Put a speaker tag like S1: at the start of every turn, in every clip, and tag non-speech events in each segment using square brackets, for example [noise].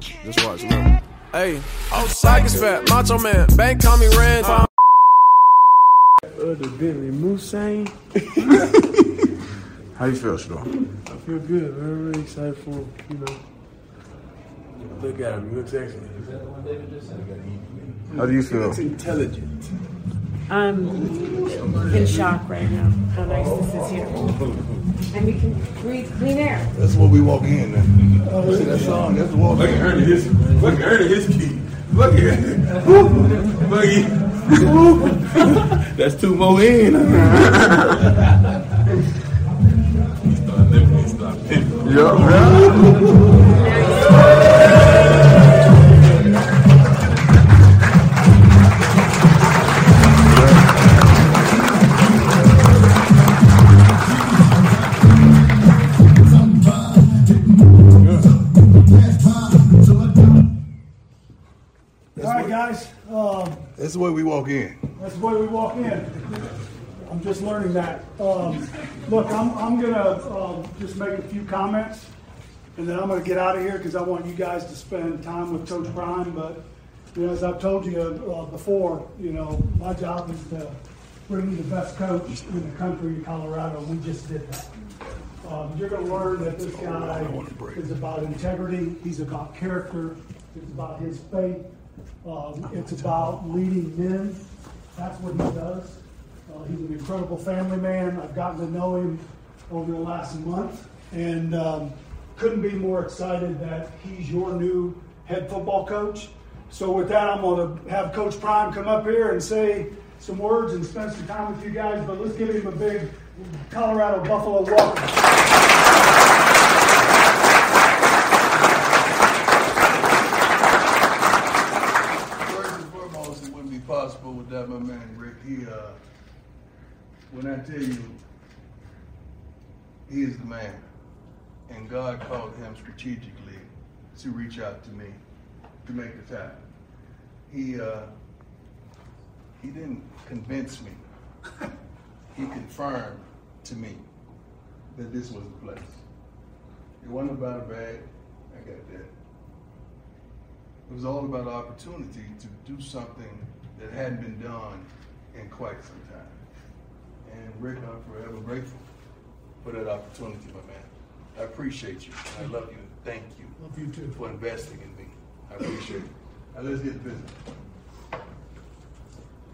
S1: Just watch, look. Hey, oh, Sykes fat, Macho Man, Bank call me Rand. Uh,
S2: the Bentley Moussain.
S1: How you feel, Shador?
S2: I feel good, man. Really excited for, you know. Look at him, he looks excellent.
S1: How do you feel?
S2: Looks intelligent.
S3: I'm in shock right now. How nice this is here. And we can breathe clean air.
S4: That's what we walk in. Then. Oh, See that song? That's the walk
S5: Look at Ernie his look at Ernie his key. Look at it. That's two more in. he
S4: we walk in.
S2: I'm just learning that. Um, look, I'm, I'm going to um, just make a few comments, and then I'm going to get out of here because I want you guys to spend time with Coach Prime. But you know, as I've told you uh, before, you know, my job is to bring you the best coach in the country in Colorado, and we just did that. Um, you're going to learn that this guy is about integrity. He's about character. It's about his faith. Um, it's about leading men. That's what he does. Uh, he's an incredible family man. I've gotten to know him over the last month, and um, couldn't be more excited that he's your new head football coach. So with that, I'm going to have Coach Prime come up here and say some words and spend some time with you guys. But let's give him a big Colorado Buffalo welcome.
S4: First and foremost, it wouldn't be possible without my man Rick. He, uh, when I tell you, he is the man, and God called him strategically to reach out to me to make this happen. He, uh, he didn't convince me. [laughs] he confirmed to me that this was the place. It wasn't about a bag. I got that. It was all about opportunity to do something that hadn't been done in quite some time. And Rick, I'm forever grateful for that opportunity, my man. I appreciate you. I love you. Thank you.
S2: Love you too.
S4: For investing in me. I appreciate it. Now let's get to business.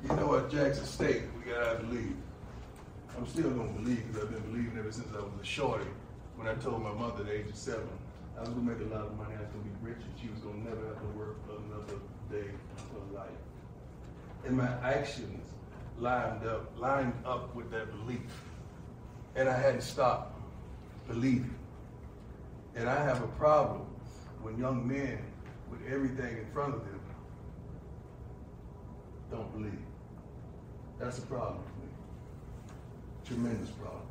S4: You know what, Jackson State, we got out to leave. I'm still gonna believe because I've been believing ever since I was a shorty. When I told my mother at the age of seven, I was gonna make a lot of money, I was gonna be rich, and she was gonna never have to work another day of her life. And my actions lined up, lined up with that belief. And I hadn't stopped believing. And I have a problem when young men with everything in front of them don't believe. That's a problem for me. Tremendous problem.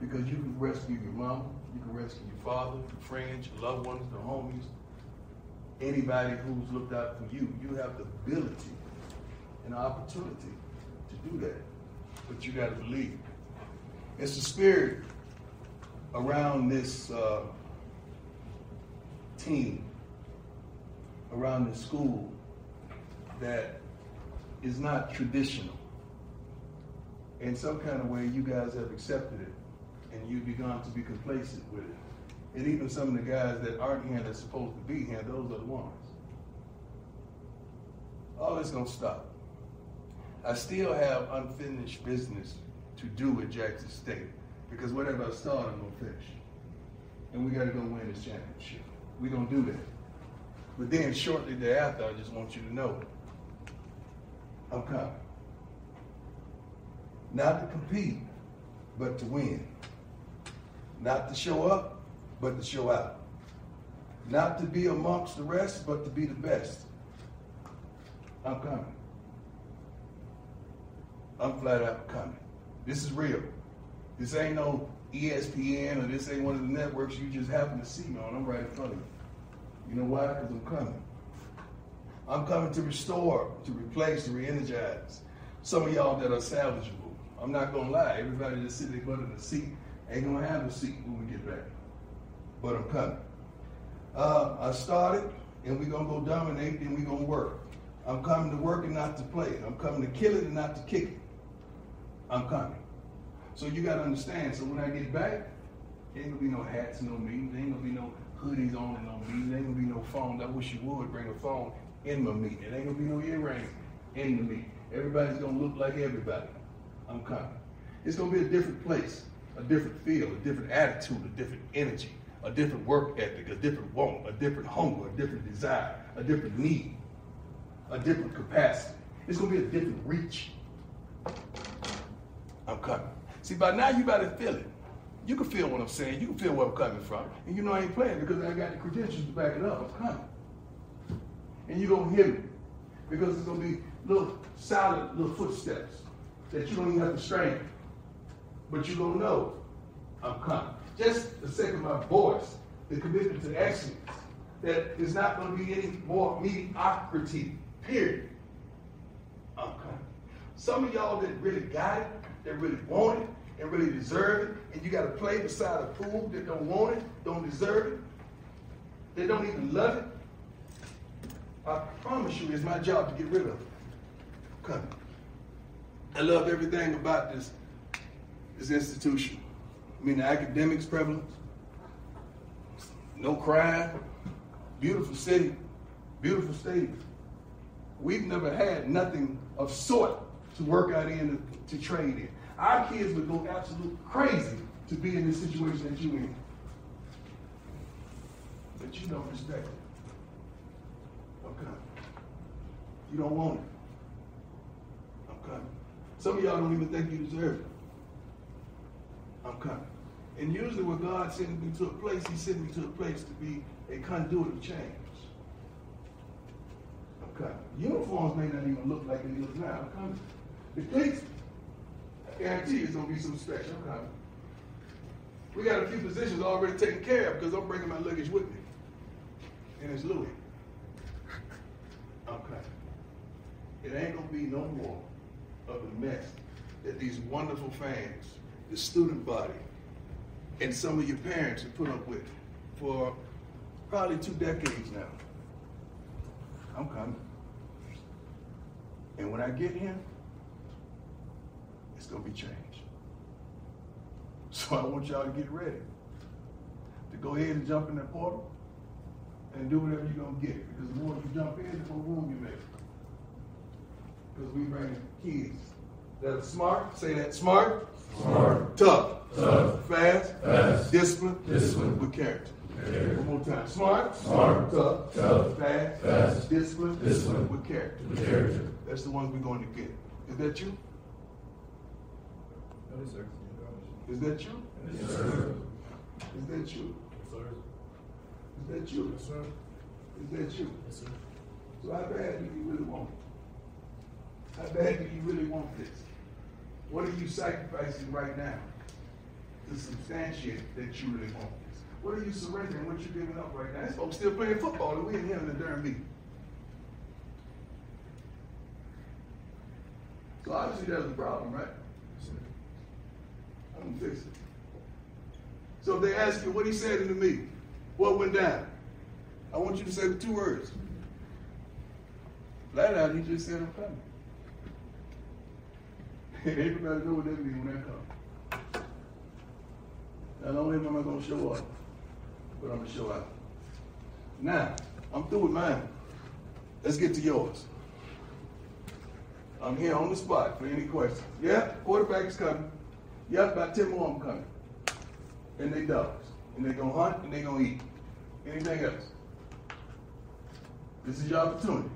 S4: Because you can rescue your mama, you can rescue your father, your friends, your loved ones, the homies, anybody who's looked out for you. You have the ability and opportunity to do that. But you gotta believe. It's the spirit around this uh, team, around this school, that is not traditional. In some kind of way, you guys have accepted it, and you've begun to be complacent with it. And even some of the guys that aren't here that's supposed to be here, those are the ones. All this gonna stop. I still have unfinished business to do with Jackson State because whatever I start, I'm gonna finish. And we gotta go win this championship. we gonna do that. But then shortly thereafter, I just want you to know I'm coming. Not to compete, but to win. Not to show up, but to show out. Not to be amongst the rest, but to be the best. I'm coming. I'm flat out coming. This is real. This ain't no ESPN or this ain't one of the networks you just happen to see me on. I'm right in front of you. You know why? Because I'm coming. I'm coming to restore, to replace, to re-energize. Some of y'all that are salvageable. I'm not gonna lie, everybody just sitting there in the seat ain't gonna have a seat when we get back. But I'm coming. Uh, I started, and we're gonna go dominate, and we're gonna work. I'm coming to work and not to play. I'm coming to kill it and not to kick it. I'm coming. So you gotta understand. So when I get back, ain't gonna be no hats, no meetings. Ain't gonna be no hoodies on and no meetings. Ain't gonna be no phones. I wish you would bring a phone in my meeting. It ain't gonna be no earrings in the meeting. Everybody's gonna look like everybody. I'm coming. It's gonna be a different place, a different feel, a different attitude, a different energy, a different work ethic, a different want, a different hunger, a different desire, a different need, a different capacity. It's gonna be a different reach. I'm coming. See, by now you better feel it. You can feel what I'm saying. You can feel where I'm coming from. And you know I ain't playing because I got the credentials to back it up. I'm coming. And you're going to hear me because it's going to be little solid little footsteps that you don't even have to strain. But you're going to know I'm coming. Just the sake of my voice, the commitment to excellence, that there's not going to be any more mediocrity, period. I'm coming. Some of y'all that really got it, that really want it, and really deserve it, and you got to play beside a fool that don't want it, don't deserve it, they don't even love it. I promise you, it's my job to get rid of it. Come. I love everything about this, this institution. I mean, the academics prevalence, no crime, beautiful city, beautiful state. We've never had nothing of sort to work out in, to, to trade in. Our kids would go absolutely crazy to be in the situation that you're in. But you don't respect it. Okay. You don't want it. Okay. Some of y'all don't even think you deserve it. I'm coming. And usually when God sends me to a place, he sends me to a place to be a conduit of change. Okay. Uniforms may not even look like they look now. I'm coming. The cleats, I guarantee it's going to be some special. Coming. We got a few positions already taken care of because I'm bringing my luggage with me. And it's Louis. Okay. It ain't going to be no more of the mess that these wonderful fans, the student body, and some of your parents have put up with for probably two decades now. I'm coming. And when I get here, going to be changed. So I want y'all to get ready to go ahead and jump in that portal and do whatever you're going to get. Because the more you jump in, the more room you make. Because we bring kids that are smart, say that smart, smart, tough, tough, fast, fast, disciplined, disciplined, with character. character. One more time. Smart, smart, tough, tough, fast, fast, disciplined, disciplined, with character. With character. That's the ones we're going to get. Is that you?
S5: Yes, sir.
S4: Is that you?
S5: Yes, sir.
S4: Is that you?
S5: Yes, sir.
S4: Is that you?
S5: Yes, sir.
S4: Is that you?
S5: Yes, sir.
S4: So how bad do you really want it? How bad do you really want this? What are you sacrificing right now to substantiate that you really want this? What are you surrendering? What you giving up right now? These folks still playing football and we in here in the darn meeting. So obviously there's a problem, right? I'm fix it. So if they ask you what he said to me, what went down? I want you to say the two words. Flat out, he just said I'm coming. And [laughs] Everybody know what that means when I come. Not only am I gonna show up, but I'm gonna show out. Now, I'm through with mine. Let's get to yours. I'm here on the spot for any questions. Yeah, quarterback is coming. Yep, about 10 more of them coming. And they dogs. And they gonna hunt and they gonna eat. Anything else? This is your opportunity.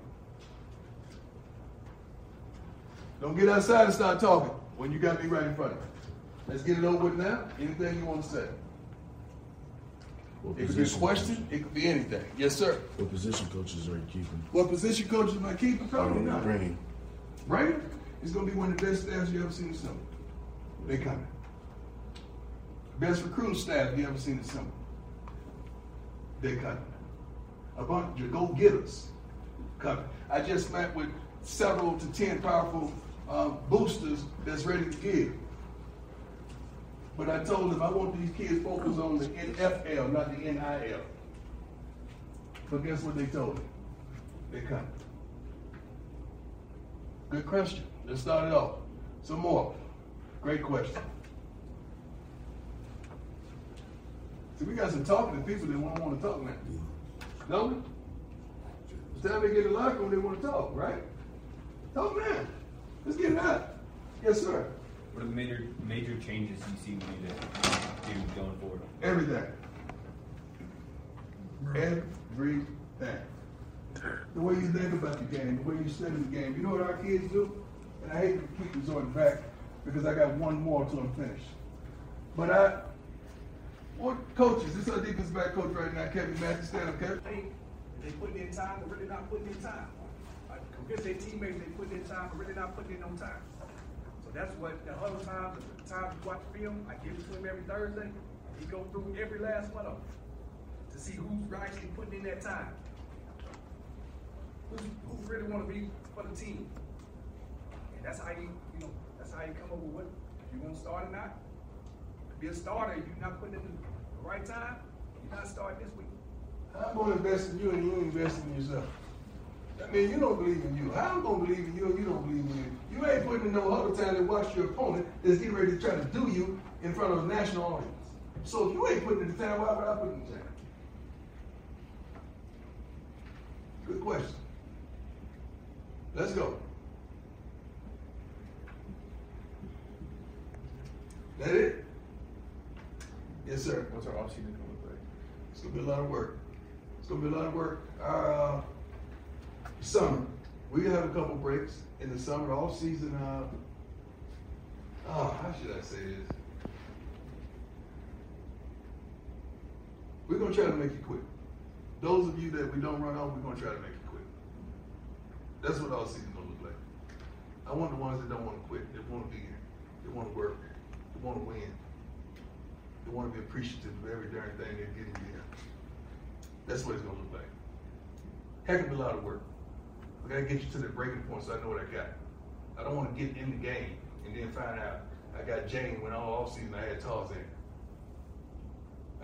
S4: Don't get outside and start talking when you got me right in front of you. Let's get it over with now. Anything you want to say?
S5: What
S4: It could be a question, it could be anything. Yes, sir.
S5: What position coaches are you keeping?
S4: What position coaches am I keeping? Probably
S5: Um,
S4: not.
S5: Brady.
S4: Right? It's gonna be one of the best staffs you ever seen in summer. They coming. Best recruiting staff you ever seen in summer. They coming. A bunch of go getters coming. I just met with several to ten powerful um, boosters that's ready to give. But I told them I want these kids focused on the NFL, not the NIL. But guess what they told me? They coming. Good question. Let's start it off. Some more. Great question. See, we got some talking to people that won't want to talk now. Don't we? It's time they get a locker room, they want to talk, right? Talk now. Let's get it out. Yes, sir.
S6: What are the major major changes you see we need to do going forward?
S4: Everything. Everything. The way you think about the game, the way you study the game. You know what our kids do? And I hate to keep resorting back because I got one more till I'm finished. But I, what coaches, this is our defense back coach right now, Kevin Mathis, stand up, Kevin.
S7: They, putting in time, but really not putting in time. I convince their teammates they putting in time, but really not putting in no time. So that's what the other times, the times you watch the film, I give it to him every Thursday. He go through every last one of them to see who's actually putting in that time. Who's, who really want to be for the team. And that's how you, you know, that's how you come up with what, you want to start or not. To be a starter, you're not putting in the right time, you're not starting this week.
S4: I'm gonna invest in you and you invest in yourself. I mean, you don't believe in you. How I'm gonna believe in you and you don't believe in you? You ain't putting in no huddle time to watch your opponent that's getting ready to try to do you in front of a national audience. So if you ain't putting in the time, why would I put in the time? Good question. Let's go. That it? Yes, sir.
S6: What's our offseason going to look like?
S4: It's gonna be a lot of work. It's gonna be a lot of work. Our uh, summer, we gonna have a couple breaks in the summer. Off season. Uh, oh, how should I say this? We're gonna try to make it quick. Those of you that we don't run on, we're gonna try to make it quick. That's what all season gonna look like. I want the ones that don't want to quit. They want to be here. They want to work. Want to win. They want to be appreciative of every darn thing they're getting here. That's what it's gonna look like. Heck of a lot of work. I gotta get you to the breaking point so I know what I got. I don't want to get in the game and then find out I got Jane when all off season I had Tarzan.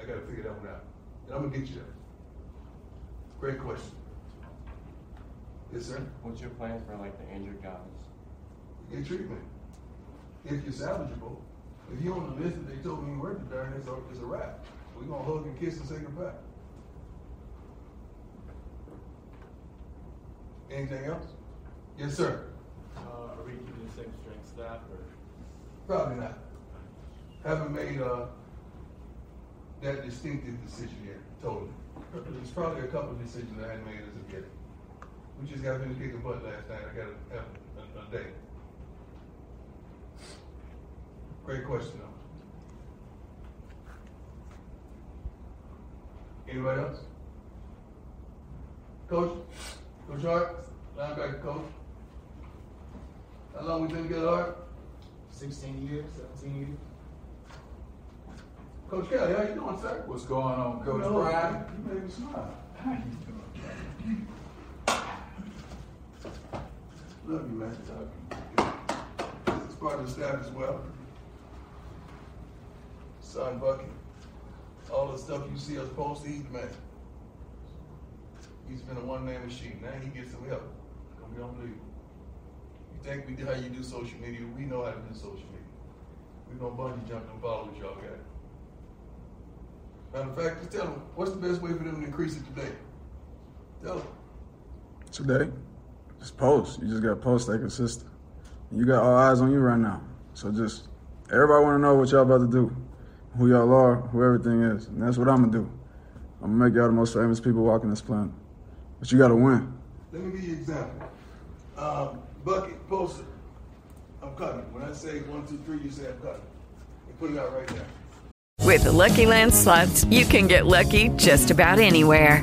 S4: I gotta figure that one out. And I'm gonna get you there. Great question. Yes, sir.
S6: What's your plan for like the injured guys?
S4: Get treatment. If you're salvageable. If you're on the list they told me you weren't, darn, it's a, it's a wrap. We're gonna hug and kiss and say goodbye. Anything else? Yes, sir.
S8: Uh, are we keeping the same strength staff or?
S4: Probably not. Haven't made uh, that distinctive decision yet, totally. [laughs] There's probably a couple of decisions I hadn't made as of yet. We just got finished kicking butt last night. I got to have a, a day. Great question, though. Anybody else? Coach? Coach Hart? Linebacker coach? How long we been together, Hart?
S8: 16 years, 17 years.
S4: Coach Kelly, how you doing, sir?
S8: What's going on, Coach
S4: No,
S8: Brad?
S4: You made me smile. How you doing? Love you, man. This is part of the staff as well. Son Bucky. All the stuff you see us post, he's man. He's been a one-man machine. Now he gets some help. It's gonna be unbelievable. You think we do how you do social media? We know how to do social media. We're gonna bungee jump and follow what y'all got. Matter of fact, just tell them what's the best way for them to increase it today. Tell them.
S5: Today, just post. You just got to post, stay consistent. You got all eyes on you right now. So just, everybody want to know what y'all about to do, who y'all are, who everything is. And that's what I'm going to do. I'm going to make y'all the most famous people walking this planet. But you got to win.
S4: Let me give you an example. Um, bucket, post it. I'm cutting. When I say one, two, three, you say I'm cutting. You put it out right there.
S9: With the Lucky Land slots, you can get lucky just about anywhere.